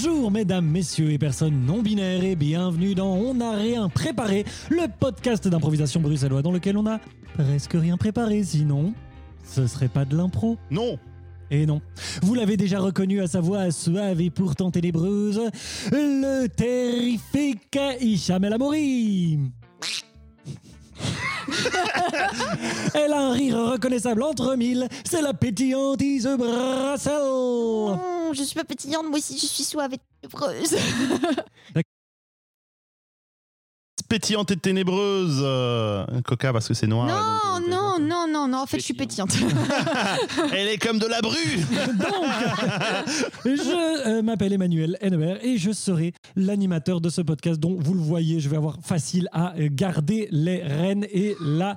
Bonjour mesdames, messieurs et personnes non binaires et bienvenue dans On n'a rien préparé, le podcast d'improvisation bruxellois dans lequel on a presque rien préparé sinon ce serait pas de l'impro. Non Et non, vous l'avez déjà reconnu à sa voix suave et pourtant ténébreuse, le terrifique Hicham El Amouri. Elle a un rire reconnaissable entre mille, c'est la pétillante Ise Brassel. Non, je suis pas pétillante, moi aussi je suis suave et heureuse. Pétillante et ténébreuse euh, Coca parce que c'est noir. non, donc, euh, non, non, non, non, en fait je suis pétillante. Elle est comme de la bru Je euh, m'appelle Emmanuel Henneber et je serai l'animateur de ce podcast dont vous le voyez, je vais avoir facile à garder les rênes et la,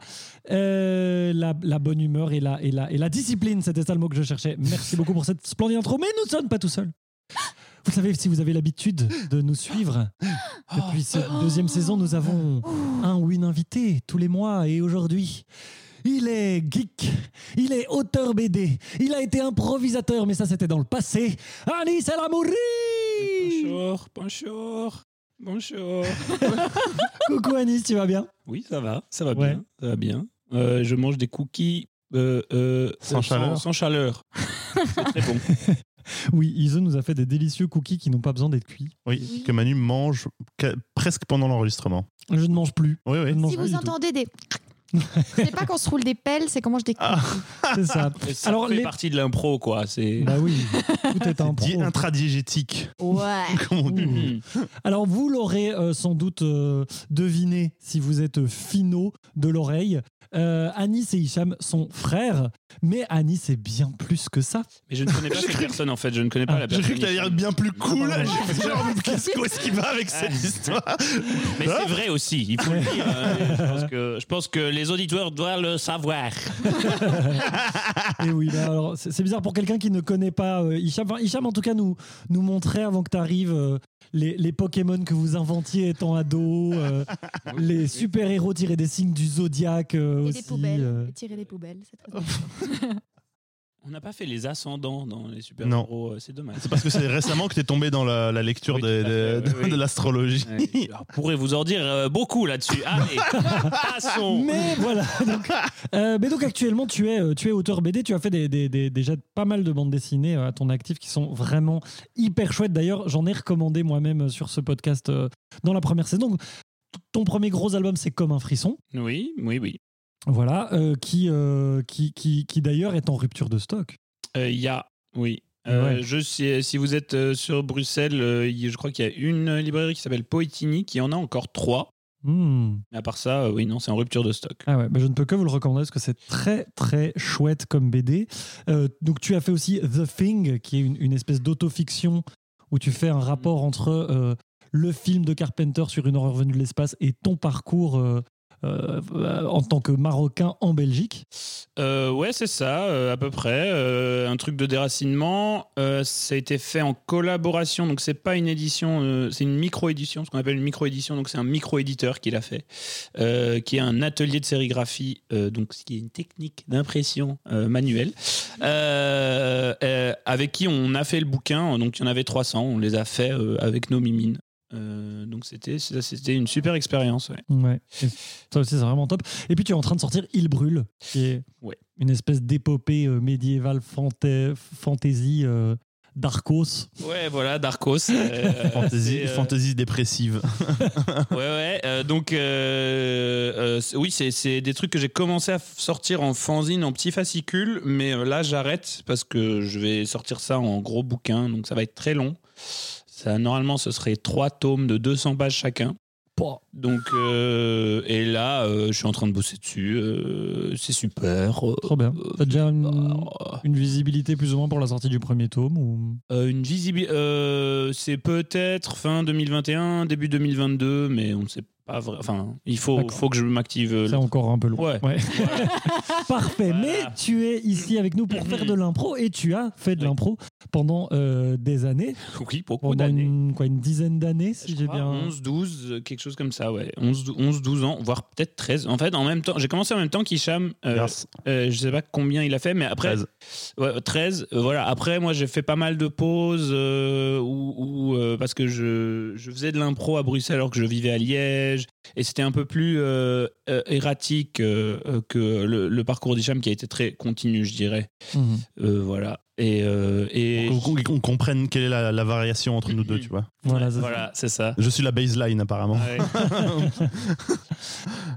euh, la, la bonne humeur et la, et, la, et la discipline. C'était ça le mot que je cherchais. Merci beaucoup pour cette splendide intro, mais nous ne sommes pas tout seuls. Vous savez, si vous avez l'habitude de nous suivre, depuis cette deuxième saison, nous avons un ou une invité tous les mois et aujourd'hui. Il est geek, il est auteur BD, il a été improvisateur, mais ça c'était dans le passé. Anis El Amouri Bonjour, bonjour, bonjour. Coucou Anis, tu vas bien? Oui, ça va, ça va Ouais. bien, ça va bien. Euh, je mange des cookies euh, euh, Sans chaleur. Sans, chaleur. C'est très bon. Oui, Ise nous a fait des délicieux cookies qui n'ont pas besoin d'être cuits. Oui, que Manu mange presque pendant l'enregistrement. Je ne mange plus. Oui, mange si vous entendez des. C'est pas qu'on se roule des pelles, c'est qu'on mange des Ah. C'est ça. Ça Alors, fait les- partie de l'impro, quoi. C'est. Bah oui, tout est un Di- pro. intradiégétique, Ouais. comme on dit. Mhm. Alors vous l'aurez euh, sans doute euh, deviné si vous êtes finaux de l'oreille. Euh, Anis et Hicham sont frères, mais Anis est bien plus que ça. Mais je ne connais pas cette personne, en fait. Je ne connais pas Ah, la J'ai personne. cru que t'allais dire bien plus cool. Ah. J'ai genre, qu'est-ce qui va avec cette histoire Mais c'est vrai aussi, il faut le dire. hein. Je pense, que, je pense que les auditeurs doivent le savoir. Et oui, bah alors c'est c'est bizarre pour quelqu'un qui ne connaît pas euh, Hicham. Enfin, Hicham, en tout cas, nous, nous montrait avant que tu arrives les, les Pokémon que vous inventiez étant ado, euh, les super-héros tirés des signes du zodiaque euh, Et aussi. des poubelles. euh. Et tirer des poubelles, c'est très. On n'a pas fait les ascendants dans les super-héros, euh, c'est dommage. C'est parce que c'est récemment que t'es tombé dans la, la lecture Oui, des- tout à fait, des- oui, oui. de l'astrologie. On pourrait vous en dire euh, beaucoup là-dessus. Allez, passons. Mais voilà. Donc, euh, mais donc actuellement, tu es, tu es auteur BD. Tu as fait des, des- des- déjà pas mal de bandes dessinées à ton actif qui sont vraiment hyper chouettes. D'ailleurs, j'en ai recommandé moi-même sur ce podcast euh, dans la première saison. Donc, ton premier gros album, c'est Comme un frisson. Oui, oui, oui. Voilà, euh, qui, euh, qui, qui, qui d'ailleurs est en rupture de stock. Euh, Il y a, oui. Euh, Ouais. je, si, si vous êtes euh, sur Bruxelles, euh, je crois qu'il y a une librairie qui s'appelle Poetini qui en a encore trois. Hmm. Mais à part ça, oui, non, c'est en rupture de stock. Ah ouais, bah je ne peux que vous le recommander parce que c'est très très chouette comme BD. Donc tu as fait aussi The Thing, qui est une, une espèce d'autofiction où tu fais un rapport entre le film de Carpenter sur une horreur venue de l'espace et ton parcours euh, en tant que Marocain en Belgique. Euh, ouais, c'est ça, euh, à peu près. Euh, un truc de déracinement. Ça a été fait en collaboration, donc c'est pas une édition, c'est une micro-édition, ce qu'on appelle une micro-édition. Donc c'est un micro-éditeur qui l'a fait, qui est un atelier de sérigraphie, donc ce qui est une technique d'impression manuelle, avec qui on a fait le bouquin. Donc il y en avait 300, on les a fait avec nos mimines. Euh, donc c'était c'était une super expérience. ouais. Ça aussi, c'est vraiment top. Et puis tu es en train de sortir Il brûle, qui est Ouais. une espèce d'épopée euh, médiévale fanta- fantasy euh, d'Arcos. Ouais, voilà, Darkos. euh, Fantasy, euh, dépressive. Ouais, ouais. euh, donc, euh, euh, oui, c'est- c'est des trucs que j'ai commencé à sortir en fanzine, en petits fascicules, mais euh, là, j'arrête parce que je vais sortir ça en gros bouquin, donc ça va être très long. Ça, normalement, ce serait trois tomes de 200 pages chacun. Donc, euh, et là, euh, je suis en train de bosser dessus. euh, c'est super. euh, Trop bien. T'as déjà une, bah, une visibilité plus ou moins pour la sortie du premier tome ou... euh, une visibilité. c'est peut-être fin 2021, début 2022, mais on ne sait pas vrai. Enfin, il faut, faut que je m'active. euh, C'est encore un peu loin. Ouais. Parfait. Voilà. Mais tu es ici avec nous pour faire de l'impro et tu as fait de Oui. l'impro pendant euh, des années. Oui, beaucoup d'années. une, quoi, une dizaine d'années, si j'ai bien. 11, 12, euh, quelque chose comme ça, ouais. 11, 12 11, 12 ans, voire peut-être 13. En fait, en même temps, j'ai commencé en même temps qu'Hicham. Euh, Yes. euh, je sais pas combien il a fait, mais après. 13. Ouais, 13. euh, voilà. Après, moi, j'ai fait pas mal de pauses euh, où, où où, euh, parce que je, je faisais de l'impro à Bruxelles alors que je vivais à Liège, et c'était un peu plus euh, euh, erratique euh, que le, le parcours d'Hicham qui a été très continu, je dirais. Euh, voilà. Et, euh, et Qu'on comprenne quelle est la, la variation entre nous deux, tu vois. Voilà, c'est voilà, c'est ça. Je suis la baseline, apparemment. Ouais.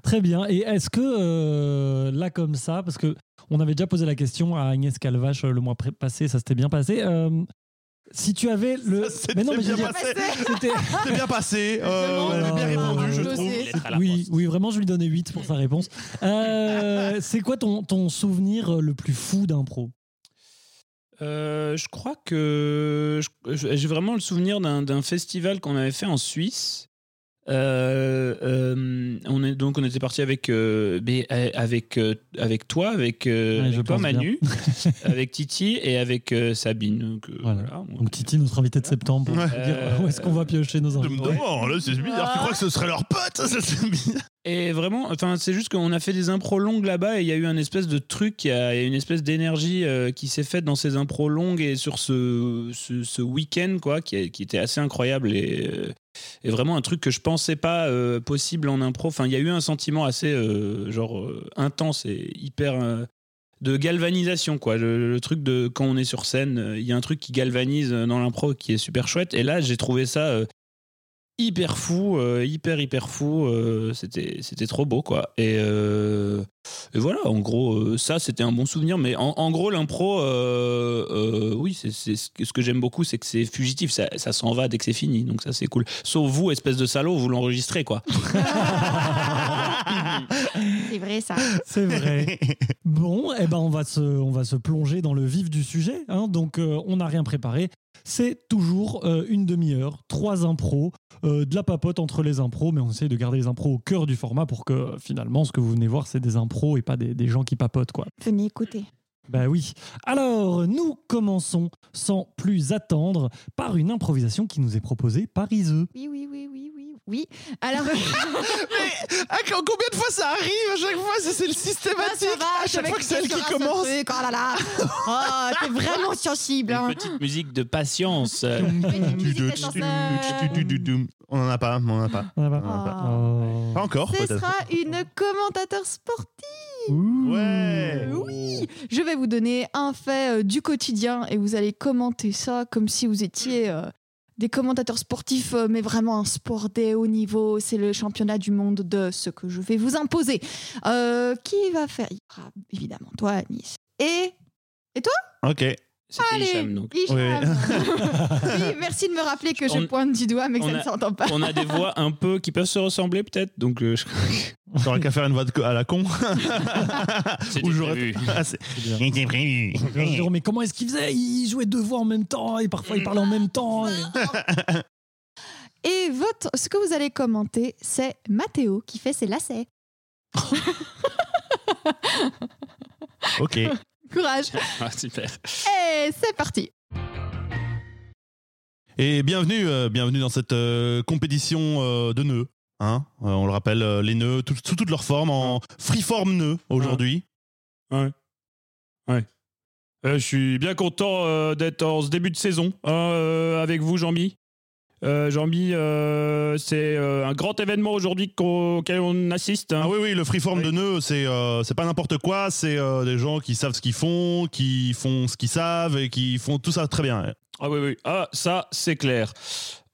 Très bien. Et est-ce que euh, là, comme ça, parce que on avait déjà posé la question à Agnès Calvache le mois passé, ça s'était bien passé. euh, si tu avais le. Ça mais non, mais bien dire, passé. c'était- C'est bien passé. euh, elle bien répondu, je trouve. Oui, oui, vraiment, je lui donnais 8 pour sa réponse. Euh, c'est quoi ton, ton souvenir le plus fou d'impro? Euh, je crois que j'ai vraiment le souvenir d'un d'un festival qu'on avait fait en Suisse. Euh, euh, on est donc on était parti avec euh, avec euh, avec toi avec, euh, Ouais, avec toi. Manu avec Titi et avec euh, Sabine donc, euh, Voilà. voilà. Donc, Titi, notre invité de septembre, pour Ouais. te dire Euh, où est-ce qu'on va piocher nos invités. demande, là, c'est bizarre. Tu crois que ce serait leur pote Ça, c'est bizarre. Et vraiment, enfin, c'est juste qu'on a fait des impros longues là-bas et il y a eu un espèce de truc, il y a il y a une espèce d'énergie euh, qui s'est faite dans ces impros longues et sur ce, ce, ce week-end, quoi, qui, a- qui était assez incroyable et, euh, et vraiment un truc que je pensais pas euh, possible en impro. Enfin, il y a eu un sentiment assez, euh, genre, euh, intense et hyper. de galvanisation quoi le, truc de quand on est sur scène il y a un truc qui galvanise dans l'impro qui est super chouette et là j'ai trouvé ça hyper fou, hyper hyper fou. c'était c'était trop beau quoi. Et, et voilà, en gros, euh, ça c'était un bon souvenir. Mais en, en gros, l'impro, euh, euh, oui, c'est c'est ce que, j'aime beaucoup, c'est que c'est fugitif, ça, ça s'en va dès que c'est fini. Donc ça c'est cool. Sauf vous, espèce de salaud, vous l'enregistrez quoi. C'est vrai ça. C'est vrai. Bon, eh ben on va se, on va se plonger dans le vif du sujet. hein. Donc, euh, on n'a rien préparé. C'est toujours euh, une demi-heure, trois impros, euh, de la papote entre les impros, mais on essaie de garder les impros au cœur du format pour que finalement, ce que vous venez voir, c'est des impros et pas des, des gens qui papotent, quoi. Venez écouter. Bah oui. Alors, nous commençons sans plus attendre par une improvisation qui nous est proposée par Iseux. Oui, oui, oui, oui, oui, oui. Alors, Ah, combien de fois ça arrive À chaque fois, c'est le systématique. ça va, à chaque fois que c'est elle qui commence. truc, Oh là là. Oh, t'es vraiment sensible. Une Hein. petite musique de patience. musique. On en a pas, on en a pas. Ah bah. Ah. Oh. Pas encore, Ce sera une commentateur sportive. Ouh. Ouais. Oui, je vais vous donner un fait euh, du quotidien et vous allez commenter ça comme si vous étiez euh, des commentateurs sportifs, euh, mais vraiment un sport des hauts niveaux. C'est le championnat du monde de ce que je vais vous imposer. Euh, qui va faire? Il y aura évidemment toi, Nice. Et Ok. Allez, Hicham, donc. Hicham. Oui. Oui, merci de me rappeler que je On- pointe du doigt, mais que ça a- ne s'entend pas. On a des voix un peu qui peuvent se ressembler peut-être, donc euh, je- qu'à faire une voix de à la con. c'était Ou j'aurais- prévu. Ah. C'était prévu. Jérôme, mais comment est-ce qu'il faisait? Il jouait deux voix en même temps et parfois il parlait en même temps. et- Et votre, ce que vous allez commenter, c'est Mathéo qui fait ses lacets. Ok. Courage. Ah, super. Et c'est parti. Et bienvenue, euh, bienvenue dans cette euh, compétition euh, de nœuds. Hein Euh, on le rappelle, euh, les nœuds tout- sous toutes leurs formes, en freeform nœuds aujourd'hui. Euh, je suis bien content euh, d'être en ce début de saison hein, euh, avec vous, Jean-Mi. Euh, Jean-Mi, euh, c'est euh, un grand événement aujourd'hui auquel on assiste. hein. Ah oui, oui, le freeform Oui. de nœuds, c'est euh, c'est pas n'importe quoi, c'est euh, des gens qui savent ce qu'ils font, qui font ce qu'ils savent et qui font tout ça très bien. Ah oui, oui. Ah, ça, c'est clair.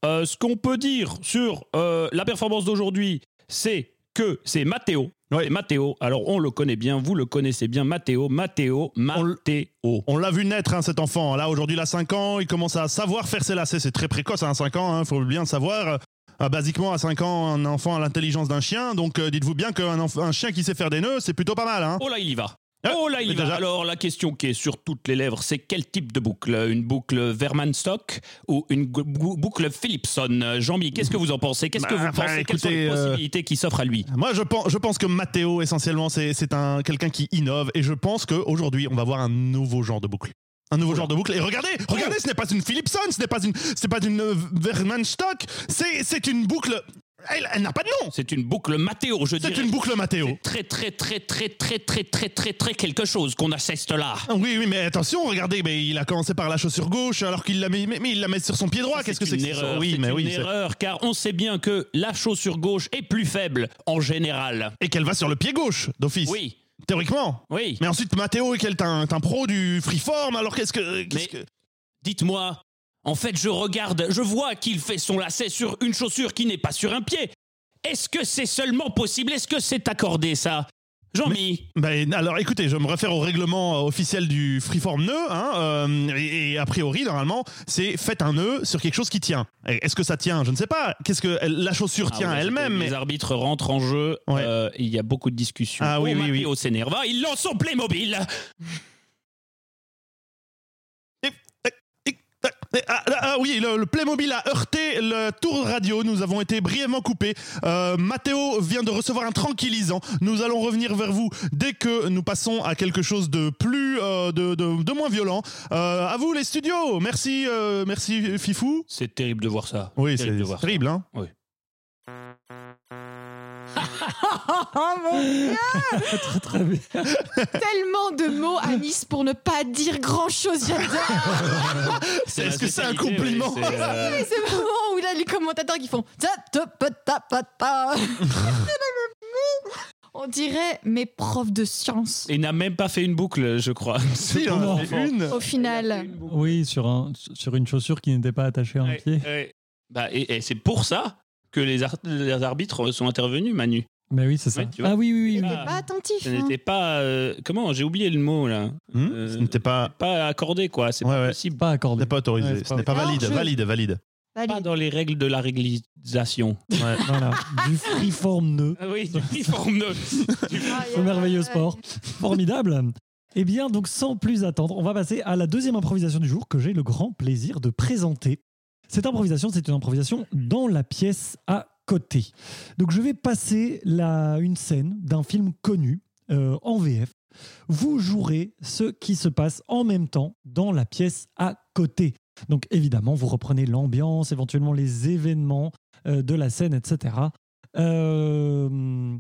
Euh, ce qu'on peut dire sur euh, la performance d'aujourd'hui, c'est que c'est Matteo. Ouais. C'est Matteo. Alors, on le connaît bien, vous le connaissez bien, Matteo, Matteo, Matteo. On l'a vu naître, hein, cet enfant. Là, aujourd'hui, il a 5 ans, il commence à savoir faire ses lacets. C'est très précoce, à 5 ans, il faut bien le savoir. Euh, basiquement, à 5 ans, un enfant a l'intelligence d'un chien, donc euh, dites-vous bien qu'un un chien qui sait faire des nœuds, c'est plutôt pas mal. Hein. Oh là, il y va. Ah, Oh là, il va. Alors, la question qui est sur toutes les lèvres, c'est quel type de boucle? Une boucle Verman-Stock ou une boucle Philipson? Jean-Mi, qu'est-ce que vous en pensez? Qu'est-ce que Bah, vous enfin, pensez? Quelles sont écoutez, les euh, possibilités qui s'offrent à lui? Moi, je pense, je pense que Matteo, essentiellement, c'est un quelqu'un qui innove, et je pense qu'aujourd'hui, on va voir un nouveau genre de boucle. Un nouveau genre de boucle. Et regardez, regardez, ce n'est pas une Philipson, ce n'est pas une, pas une Verman Stock, c'est c'est une boucle Elle, elle n'a pas de nom. C'est une boucle Mathéo, je C'est dirais. une boucle Mathéo. C'est très, très, très, très, très, très, très, très, très quelque chose qu'on assiste là. Ah Oui, oui, mais attention, regardez, mais il a commencé par la chaussure gauche alors qu'il la met, mais, mais il la met sur son pied droit. Qu'est-ce que c'est une que ça erreur Oui, C'est mais une oui. c'est- erreur, car on sait bien que la chaussure gauche est plus faible en général. Et qu'elle va sur le pied gauche d'office. Oui, Théoriquement. oui. Mais ensuite, Mathéo, quel est un, un pro du freeform, alors qu'est-ce que. qu'est-ce Mais- que- Dites-moi, en fait, je regarde, je vois qu'il fait son lacet sur une chaussure qui n'est pas sur un pied. Est-ce que c'est seulement possible? Est-ce que c'est accordé, ça? Jean-Mi Ben, alors écoutez, je me réfère au règlement euh, officiel du freeform nœud, hein, euh, et, et a priori, normalement, c'est faites un nœud sur quelque chose qui tient. Est-ce que ça tient? Je ne sais pas. Qu'est-ce que la chaussure Ah tient ouais, elle-même Les arbitres rentrent en jeu. Ouais. euh, il y a beaucoup de discussions. Ah oui, oui, oui. Matteo s'énerva. Il lance son Playmobil. Ah, ah, ah oui, le, le Playmobil a heurté le tour radio. Nous avons été brièvement coupés. Euh, Mathéo vient de recevoir un tranquillisant. Nous allons revenir vers vous dès que nous passons à quelque chose de plus, euh, de, de- de moins violent. Euh, à vous les studios. Merci, euh, merci Fifou. C'est terrible de voir ça. Oui, c'est Terrible de c'est voir terrible, hein. très très bien. Tellement de mots à Nice pour ne pas dire grand chose, j'adore. C'est Est-ce que c'est un compliment c'est, euh, le moment où là, les commentateurs qui font ta, ta, pa, ta, pa, ta. On dirait mes profs de sciences. Il n'a même pas fait une boucle, je crois. Si, Ce on en a fait une. Au final, Oui, sur, un, sur une chaussure qui n'était pas attachée à un Ouais, pied. ouais. Bah, et, et c'est pour ça que les, ar- les arbitres sont intervenus, Manu. Mais oui, c'est ça. Ouais, ah oui, oui, oui. oui. Ah. pas attentif. Ce hein. n'était pas. euh, comment J'ai oublié le mot là. Hmm Euh, Ce n'était pas, Pas accordé, quoi. C'est Ouais, pas ouais. possible. Pas ce accordé. n'est pas autorisé. Ce n'est pas valide. je- Valide, valide. Valide. Pas dans les règles de la réglisation. Ouais. Voilà. du freeform nœud. Ah oui, du uniforme. Ce merveilleux sport. Formidable. Eh bien, donc sans plus attendre, on va passer à la deuxième improvisation du jour que j'ai le grand plaisir de présenter. Cette improvisation, c'est une improvisation dans la pièce à côté. Donc je vais passer la, une scène d'un film connu euh, en VF. Vous jouerez ce qui se passe en même temps dans la pièce à côté. Donc évidemment, vous reprenez l'ambiance, éventuellement les événements euh, de la scène, etc. Euh,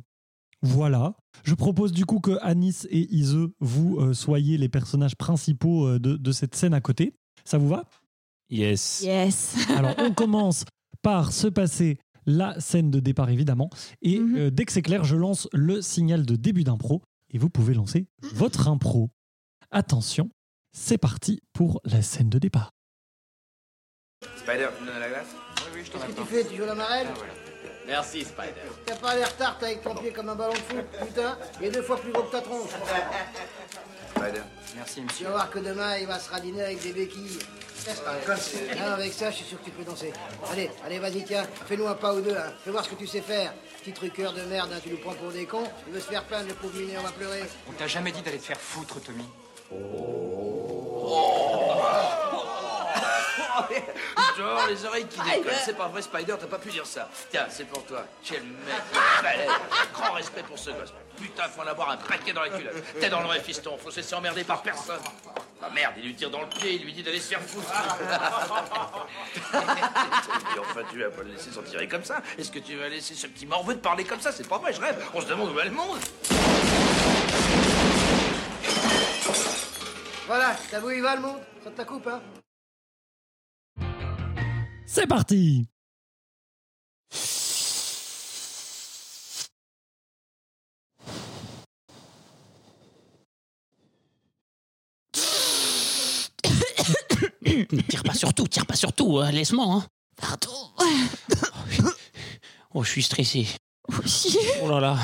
voilà. Je propose du coup que Anis et Ise, vous soyez les personnages principaux de, de cette scène à côté. Ça vous va? Yes. Yes. Alors, on commence par se passer la scène de départ, évidemment. Et Mhm. euh, dès que c'est clair, je lance le signal de début d'impro. Et vous pouvez lancer votre impro. Attention, c'est parti pour la scène de départ. Spider, tu me donnes la glace Qu'est-ce que tu fais Tu joues la marelle Merci, Spider. T'as pas l'air tarte avec ton pied comme un ballon de foot, putain Il est deux fois plus gros que ta tronche. Spider. Merci, Tu monsieur. vas voir que demain, il va se radiner avec des béquilles. Non, avec ça, je suis sûr que tu peux danser. Allez, allez, vas-y, tiens, fais-nous un pas ou deux, hein. Fais voir ce que tu sais faire. Petit truqueur de merde, hein, tu nous prends pour des cons. Tu veux se faire plaindre, le pauvre minet, on va pleurer. On t'a jamais dit d'aller te faire foutre, Tommy. Genre, les oreilles qui décollent, c'est pas vrai, Spider, t'as pas pu dire ça. Tiens, c'est pour toi. Quel mec balèze. Grand respect pour ce gosse. Putain, faut en avoir un paquet dans la culotte. T'es dans le vrai, fiston. Faut se laisser emmerder par personne. Ah merde, il lui tire dans le pied, il lui dit d'aller se faire foutre. Et enfin, tu vas pas le laisser s'en tirer comme ça. Est-ce que tu vas laisser ce petit morveux de parler comme ça? C'est pas vrai, je rêve. On se demande où va le monde. Voilà, t'as vu où il va le monde? Ça te la coupe, hein? C'est parti tire pas sur tout, tire pas sur tout. euh, Laisse-moi. Hein. Pardon. Oh, je suis stressé. Oh là là.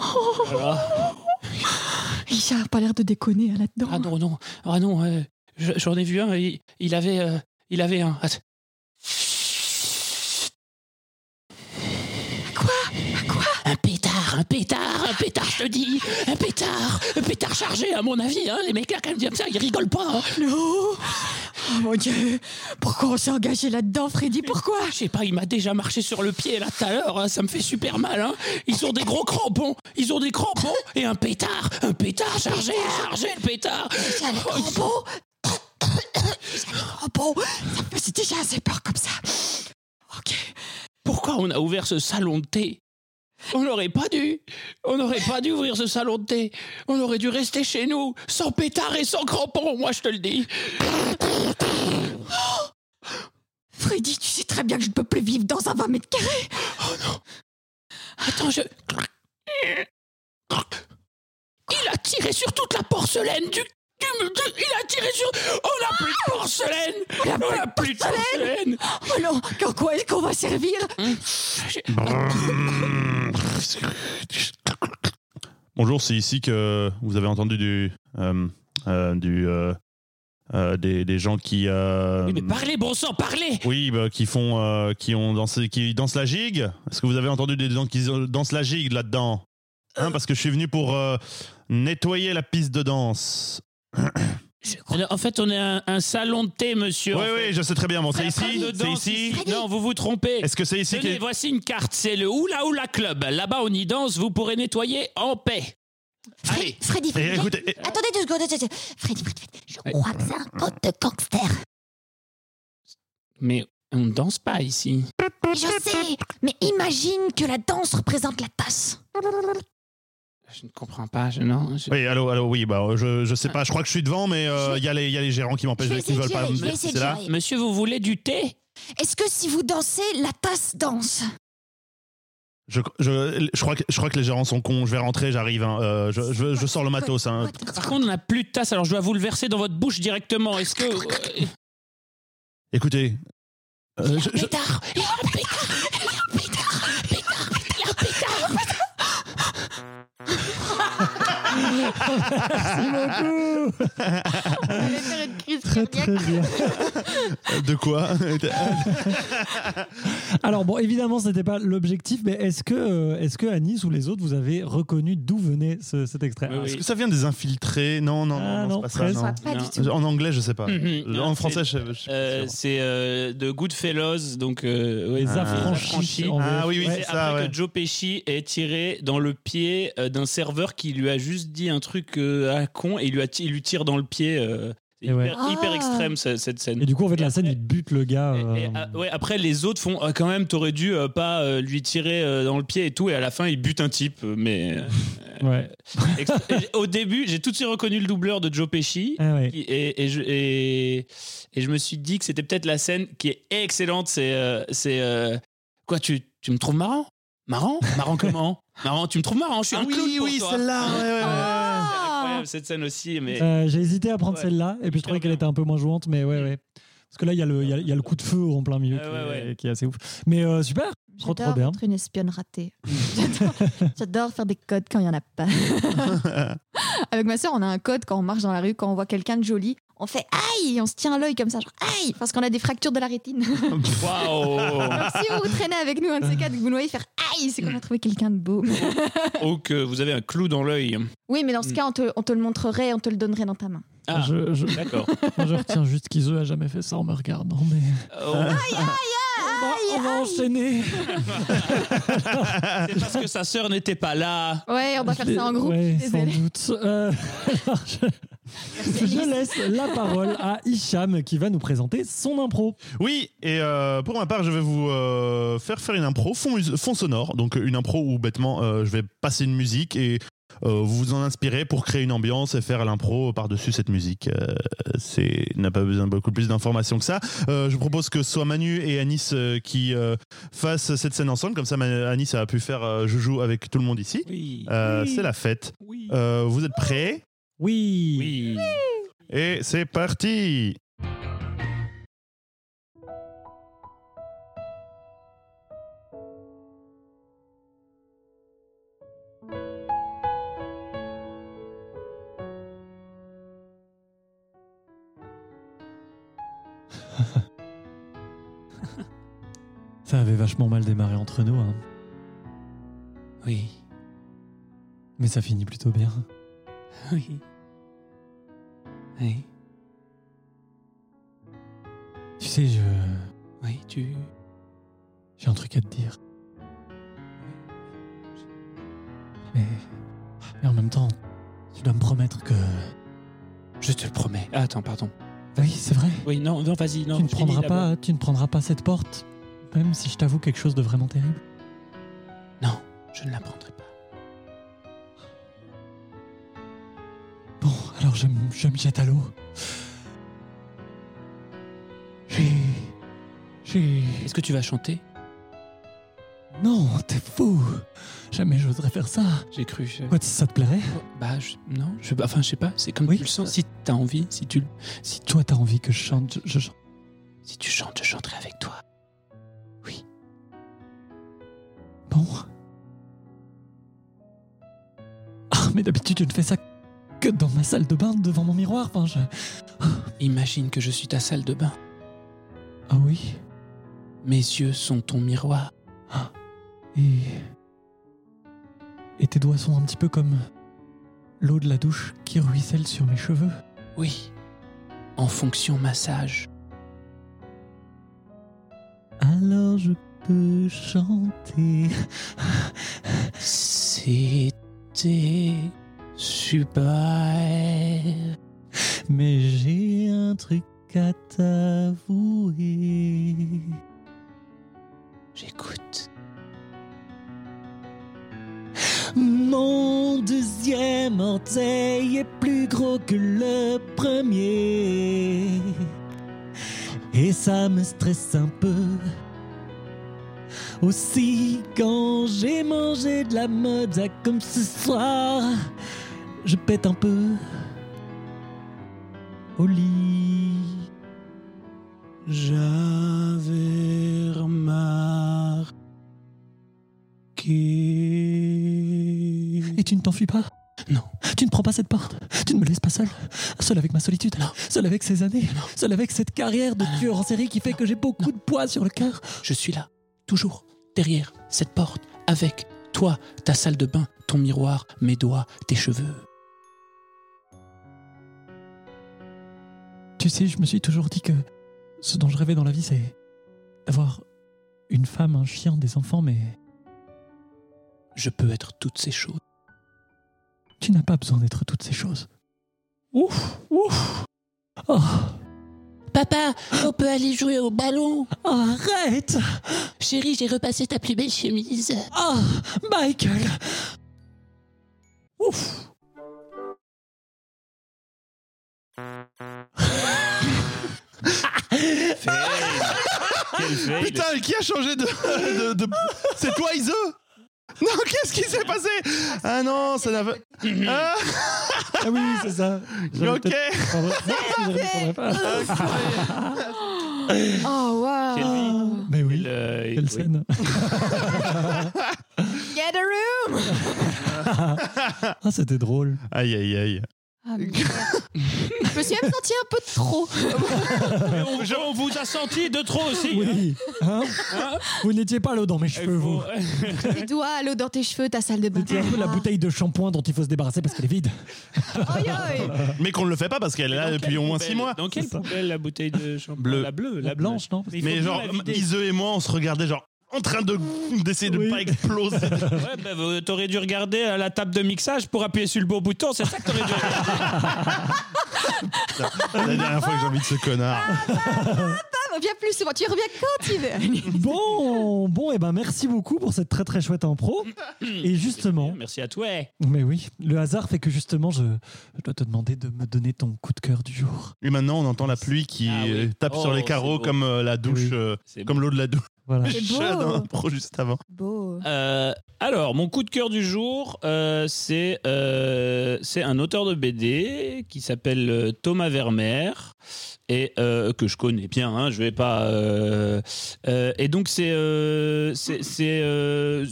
Oh là là. Il a pas l'air de déconner hein, là-dedans. Ah non, non. Ah non, euh, je- j'en ai vu un. Il, il avait, euh, il avait un. Att- Quoi Un pétard, un pétard, un pétard, je te dis, un pétard, un pétard chargé, à mon avis. Hein, les mecs là, quand même, comme ça, ils rigolent pas. hein. Non Oh mon dieu Pourquoi on s'est engagé là-dedans, Freddy? Pourquoi? Je sais pas, il m'a déjà marché sur le pied là tout à l'heure, hein, ça me fait super mal. Hein. Ils ont des gros crampons, ils ont des crampons et un pétard, un pétard chargé, chargé le pétard. C'est un crampon C'est un crampon Ça me faisait déjà assez peur comme ça. Ok. Pourquoi on a ouvert ce salon de thé? On n'aurait pas dû. On n'aurait pas dû ouvrir ce salon de thé. On aurait dû rester chez nous, sans pétard et sans crampons, moi je te le dis. Freddy, tu sais très bien que je ne peux plus vivre dans un 20 mètres carrés. Attends, je. Il a tiré sur toute la porcelaine du. il a tiré sur. On n'a plus de porcelaine On n'a plus de porcelaine Oh non, qu'en quoi est-ce qu'on va servir Bonjour, c'est ici que vous avez entendu du, euh, euh, du, euh, des, des gens qui, Oui, mais parlez, bon sang, parlez oui, bah, qui font, qui ont dansé, qui dansent la gigue. Est-ce que vous avez entendu des gens qui dansent la gigue là-dedans? Hein, Parce que je suis venu pour nettoyer la piste de danse. En fait, on est un, un salon de thé, monsieur. Oui, en fait. oui, je sais très bien. Bon, c'est ici, c'est ici. Non, vous vous trompez. Est-ce que c'est ici Tenez, que... voici une carte, c'est le Oula Oula Club. Là-bas, on y danse, vous pourrez nettoyer en paix. Allez, Freddy, Eh, Freddy, écoutez, eh, attendez deux secondes. Freddy, Freddy, Freddy, je crois que c'est un code de gangster. mais on ne danse pas ici. Je sais, mais imagine que la danse représente la tasse. Je ne comprends pas, je non. je- oui, allô, allô, oui, bah, je, je sais pas, je crois que je suis devant, mais euh, il y, a les- il y a les gérants qui m'empêchent, qui ne veulent pas me c'est là. Monsieur, vous voulez du thé? Est-ce que si vous dansez, la tasse danse? Je, je, je, crois que, je crois que les gérants sont cons, je vais rentrer, j'arrive, hein. Euh, je, je, je sors le matos. Hein. Par contre, on n'a plus de tasse, alors je dois vous le verser dans votre bouche directement. Est-ce que. euh, Écoutez, euh, je- pétard Merci beaucoup. Très très bien. de quoi Alors bon, évidemment, c'était pas l'objectif, mais est-ce que, euh, est-ce que Anis ou les autres, vous avez reconnu d'où venait ce- cet extrait Oui, oui. Est-ce que ça vient des infiltrés Non, non, Ah, non, non, c'est pas ça. non. Pas Non. du tout. En anglais, je sais pas. En Non, français, c'est- je, je euh. C'est euh, de Goodfellas, donc. euh, Les Ah. affranchis. Ah oui, oui, Ouais. c'est après ouais. que Joe Pesci est tiré dans le pied euh, d'un serveur qui lui a juste dit un truc euh, à con et il lui, a ti- il lui tire dans le pied. C'est Et ouais. hyper, Ah. extrême ce- cette scène. Et du coup, en fait, Et la scène, il bute le gars. Et- et, euh, ah, ouais, après, les autres font ah, quand même, t'aurais dû euh, pas euh, lui tirer dans le pied et tout, et à la fin, il bute un type. Mais Ouais. au début, j'ai tout de suite reconnu le doubleur de Joe Pesci. Ah ouais. qui- Et, et je, et, et je me suis dit que c'était peut-être la scène qui est excellente. C'est. euh, c'est euh, quoi, tu, tu me trouves marrant? Marrant? Marrant comment? Marrant, tu me trouves marrant Je suis Ah un clown oui, pour oui, toi. celle-là. ouais, ouais, ouais. Ah. Incroyable cette scène aussi, mais. Euh, J'ai hésité à prendre Ouais. celle-là, et puis je trouvais qu'elle était un peu moins jouante, mais ouais, ouais. Parce que là, il y, a le- il y a- y a le coup de feu en plein milieu Ouais, qui, ouais, est, ouais. qui est assez ouf. Mais euh, super, trop trop J'adore bien. être une espionne ratée. J'adore- J'adore faire des codes quand il n'y en a pas. Avec ma soeur, on a un code quand on marche dans la rue, quand on voit quelqu'un de joli, on fait aïe, on se tient à l'œil comme ça, genre aïe, parce qu'on a des fractures de la rétine. Waouh si vous traînez avec nous un de ces quatre, que vous nous voyez faire aïe, c'est qu'on a trouvé quelqu'un de beau. Ou que vous avez un clou dans l'œil. Oui, mais dans ce Mm. cas, on te, on te le montrerait, on te le donnerait dans ta main. Ah, Je, je, d'accord. moi, je retiens juste qu'Iseu a jamais fait ça en me regardant, mais Oh, on va, on va enchaîner. c'est parce que sa sœur n'était pas là. Ouais, on va faire ça en groupe. Ouais, sans doute. Euh, alors, je, je laisse la parole à Hicham qui va nous présenter son impro. Oui, et euh, pour ma part, je vais vous euh, faire faire une impro fond, sonore. Donc une impro où bêtement, euh, je vais passer une musique et vous vous en inspirez pour créer une ambiance et faire l'impro par-dessus cette musique. Euh, c'est n'a pas besoin de beaucoup plus d'informations que ça. Euh, je propose que ce soit Manu et Anis euh, qui euh, fassent cette scène ensemble. Comme ça, Anis a pu faire euh, joujou avec tout le monde ici. Oui. Euh, Oui. C'est la fête. Oui. Euh, vous êtes prêts? Oui. Oui. Et c'est parti Ça avait vachement mal démarré entre nous, hein. Oui. mais ça finit plutôt bien. Oui. Oui. Tu sais, je Oui, tu. j'ai un truc à te dire. Mais, mais en même temps, tu dois me promettre que. Je te le promets. Ah, attends, pardon. Oui, c'est vrai. Oui, non, non, vas-y, non. tu ne prendras pas, tu ne prendras pas cette porte Même si je t'avoue quelque chose de vraiment terrible. Non, je ne l'apprendrai pas. Bon, alors je, je me jette à l'eau. J'ai. J'ai. Est-ce que tu vas chanter? Non, t'es fou Jamais j'oserais faire ça. J'ai cru. je- Quoi, ça te plairait? Bah, je- non, je, enfin, je sais pas, c'est comme Oui. tu le sens. Si t'as envie, si tu, si, Toi, t'as envie que je chante, je, je chante. si tu chantes, je chanterai avec toi. mais d'habitude, je ne fais ça que dans ma salle de bain devant mon miroir. Enfin, je. Imagine que je suis ta salle de bain. Ah oui? Mes yeux sont ton miroir. Et. Et tes doigts sont un petit peu comme l'eau de la douche qui ruisselle sur mes cheveux. Oui. En fonction massage. Alors je peux chanter. C'était super. Mais j'ai un truc à t'avouer. J'écoute. Mon deuxième orteil est plus gros que le premier. Et ça me stresse un peu. Aussi, quand j'ai mangé de la mode comme ce soir, je pète un peu au lit. J'avais remarqué. Et tu ne t'enfuis pas? Non. Tu ne prends pas cette porte? Tu ne me laisses pas seul Seul avec ma solitude? Seul avec ces années? Seul avec cette carrière de tueur en série qui fait que j'ai beaucoup de poids sur le cœur? Je suis là, toujours, derrière cette porte, avec toi, ta salle de bain, ton miroir, mes doigts, tes cheveux. Tu sais, je me suis toujours dit que ce dont je rêvais dans la vie, c'est d'avoir une femme, un chien, des enfants, mais Je peux être toutes ces choses. tu n'as pas besoin d'être toutes ces choses. Ouf, ouf. Oh, Papa, on peut aller jouer au ballon arrête Chérie, j'ai repassé ta plus belle chemise. Ah, Michael Ouf. Putain, qui a changé de. de- de- C'est toi, Ise Non, qu'est-ce qui s'est passé? Ah non, ça n'a pas. Ah, Ah oui, c'est ça. Ok. Oh, wow. Mais oui, euh, quelle oui. scène Get a room Ah, c'était drôle. Aïe, aïe, aïe. Ah, merde. Je me suis même sentie un peu trop. Mais on, je- on vous a senti de trop aussi. Oui. Hein Vous n'étiez pas l'eau dans mes cheveux, vous. Tes doigts, l'eau dans tes cheveux, ta salle de bain. C'était un peu la bouteille de shampoing dont il faut se débarrasser parce qu'elle est vide. Aïe, aïe. Mais qu'on ne le fait pas parce qu'elle est là depuis au moins poubelle 6 mois. Dans quelle poubelle la bouteille de shampoing Bleue. La bleue, La la blanche, non Mais genre, la vider. Ise et moi, on se regardait genre en train de d'essayer de Oui. pas exploser. Ouais, bah, t'aurais dû regarder à la table de mixage pour appuyer sur le bon bouton, c'est ça que t'aurais dû regarder. La dernière fois que j'ai envie de ce connard. Ah, viens plus souvent, tu reviens quand tu veux. Bon, bon, et ben merci beaucoup pour cette très très chouette impro. Et justement, Merci à toi. mais oui, le hasard fait que justement, je, je dois te demander de me donner ton coup de cœur du jour. Et maintenant, on entend la pluie qui Ah oui. euh, tape Oh, sur les c'est carreaux comme euh, la douche, Oui. euh, comme l'eau de la douche. Voilà. Dans l'intro juste avant. Beau. Euh, alors, mon coup de cœur du jour, euh, c'est euh, c'est un auteur de BD qui s'appelle Thomas Vermeer et euh, que je connais bien. Hein, je vais pas. euh, euh, et donc c'est euh, c'est euh,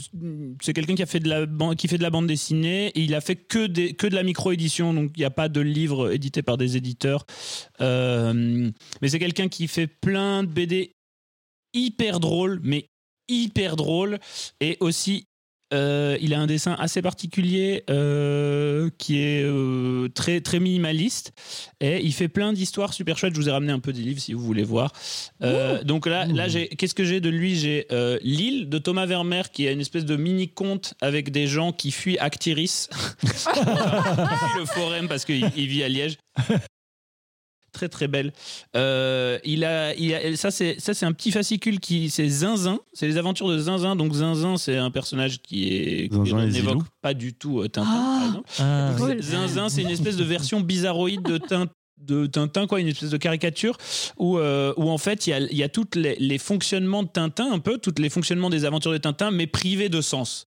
quelqu'un qui a fait de la qui fait de la bande dessinée. Et il a fait que des que de la micro édition, donc il n'y a pas de livre édité par des éditeurs. Euh, mais c'est quelqu'un qui fait plein de BD hyper drôles, mais hyper drôles et aussi euh, il a un dessin assez particulier euh, qui est euh, très très minimaliste et il fait plein d'histoires super chouettes. Je vous ai ramené un peu des livres si vous voulez voir. Donc là, là j'ai qu'est-ce que j'ai de lui? J'ai L'île de Thomas Vermeer qui est une espèce de mini conte avec des gens qui fuient Actiris, le forum parce qu'il il vit à Liège. Très très belle. Euh, il a, il a, ça c'est ça c'est un petit fascicule qui c'est Zinzin, c'est les aventures de Zinzin. Donc Zinzin c'est un personnage qui est qui n'évoque pas du tout euh, Tintin. Ah. par exemple. Ah. Zinzin, c'est une espèce de version bizarroïde de Tintin. De Tintin, quoi, une espèce de caricature où, euh, où en fait il y a, y a tous les, les fonctionnements de Tintin, un peu, tous les fonctionnements des aventures de Tintin, mais privés de sens.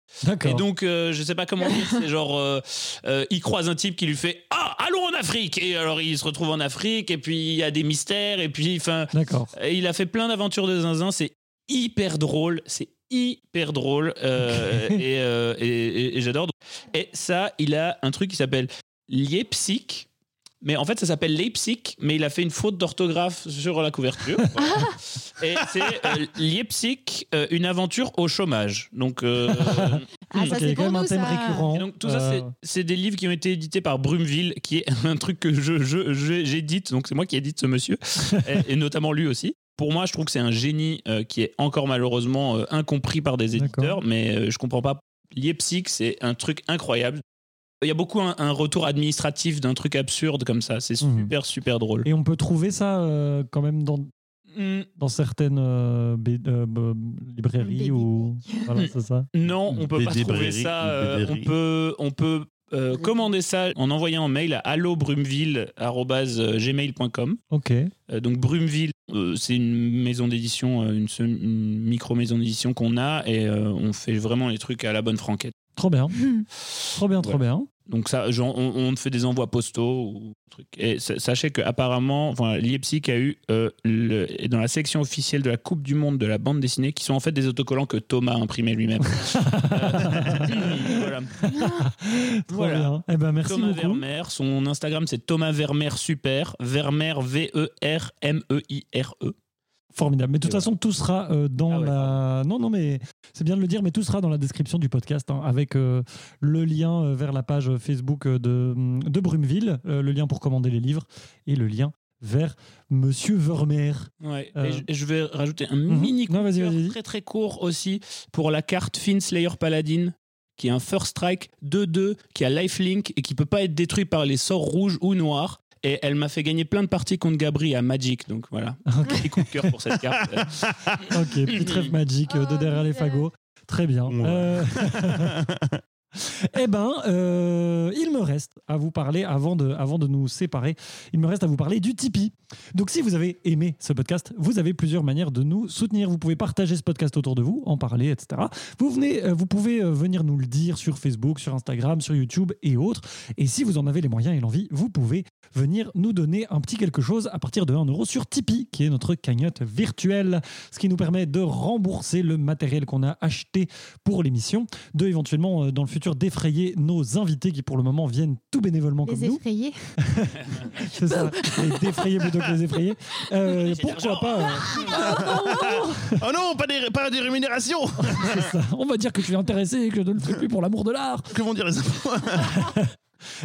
Et donc, euh, je sais pas comment dire, c'est genre, euh, euh, il croise un type qui lui fait Ah, allons en Afrique Et alors, il se retrouve en Afrique, et puis il y a des mystères, et puis, enfin, D'accord. il a fait plein d'aventures de zinzin, c'est hyper drôle, c'est hyper drôle, et, et- et- et j'adore. Et ça, il a un truc qui s'appelle Leipzig. Mais en fait, ça s'appelle Leipzig, mais il a fait une faute d'orthographe sur la couverture. Voilà. Et c'est euh, Leipzig, euh, une aventure au chômage. Donc, euh, Ah, ça, Ok, il y a c'est quand même un thème ça. récurrent. et donc tout ça, c'est- c'est des livres qui ont été édités par Brumeville, qui est un truc que je je- je- j'édite, donc c'est moi qui édite ce monsieur, et, et notamment lui aussi. Pour moi, je trouve que c'est un génie euh, qui est encore malheureusement euh, incompris par des éditeurs, D'accord. mais euh, je comprends pas. Leipzig, c'est un truc incroyable. Il y a beaucoup un, un retour administratif d'un truc absurde comme ça. C'est Mhm. super, super drôle. Et on peut trouver ça euh, quand même dans, Mm, dans certaines euh, B- euh, b- librairies BD. ou. Voilà, c'est ça. Non, on peut pas BD trouver ça. euh, on peut, on peut euh, commander ça en envoyant un mail à allobrumeville@gmail.com. Ok. Euh, donc Brumeville, euh, c'est une maison d'édition, une, se- une micro maison d'édition qu'on a et euh, on fait vraiment les trucs à la bonne franquette. Trop bien. Trop bien, trop bien. Donc ça, genre, on, on fait des envois postaux ou trucs. Et sa- sachez que apparemment, enfin, Leipzig a eu euh, le- dans la section officielle de la Coupe du Monde de la bande dessinée, qui sont en fait des autocollants que Thomas a imprimés lui-même. Euh, voilà. Voilà. bien. Eh ben, merci Thomas beaucoup. Vermeer, son Instagram c'est Thomas Vermeer Super, Vermeer V E R M E I R E. Formidable. Mais de toute façon, tout sera euh, dans Ah ouais, la. Non, non, mais c'est bien de le dire, mais tout sera dans la description du podcast hein, avec euh, le lien euh, vers la page Facebook de, de Brumeville, le lien pour commander les livres et le lien vers Monsieur Vermeer. Ouais. Et, je, et je vais rajouter un Mhm. mini Non, très très court aussi pour la carte Finslayer Paladin qui est un first strike 2-2 qui a lifelink et qui peut pas être détruit par les sorts rouges ou noirs. Et elle m'a fait gagner plein de parties contre Gabri à Magic. Donc voilà, Ok, petit coup de cœur pour cette carte. Ok, petit trêve magique euh, de Oh, derrière les fagots. Très bien. Ouais. Euh, eh ben, euh, il me reste à vous parler, avant de, avant de nous séparer, il me reste à vous parler du Tipeee. Donc, si vous avez aimé ce podcast, vous avez plusieurs manières de nous soutenir. Vous pouvez partager ce podcast autour de vous, en parler, etc. Vous, venez, euh, vous pouvez euh, venir nous le dire sur Facebook, sur Instagram, sur YouTube et autres. Et si vous en avez les moyens et l'envie, vous pouvez venir nous donner un petit quelque chose à partir de 1 euro sur Tipeee, qui est notre cagnotte virtuelle, ce qui nous permet de rembourser le matériel qu'on a acheté pour l'émission, de éventuellement dans le futur défrayer nos invités qui pour le moment viennent tout bénévolement comme Les nous. effrayés. C'est ça, les défrayer plutôt que les effrayer. Euh, pourquoi pas euh, Oh non, pas des, pas des rémunérations c'est ça. On va dire que tu es intéressé et que je ne le fais plus pour l'amour de l'art. Que vont dire les enfants?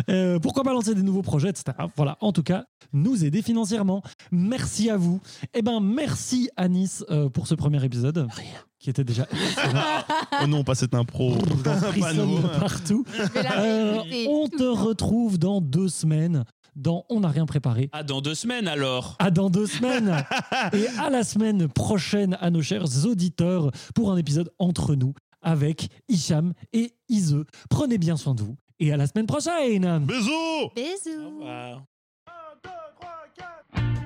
Euh, pourquoi pas lancer des nouveaux projets, etc. Voilà, en tout cas, nous aider financièrement. Merci à vous. Eh ben, merci Anis euh, pour ce premier épisode. Qui était déjà excellent. Oh non, pas cette impro. Pas nous. partout. Euh, on te retrouve dans deux semaines dans On n'a rien préparé. Ah, dans deux semaines alors? À dans deux semaines et à la semaine prochaine à nos chers auditeurs pour un épisode entre nous avec Hicham et Ise. Prenez bien soin de vous et à la semaine prochaine. Bisous. Bisous. Au revoir. 1, 2, 3, 4.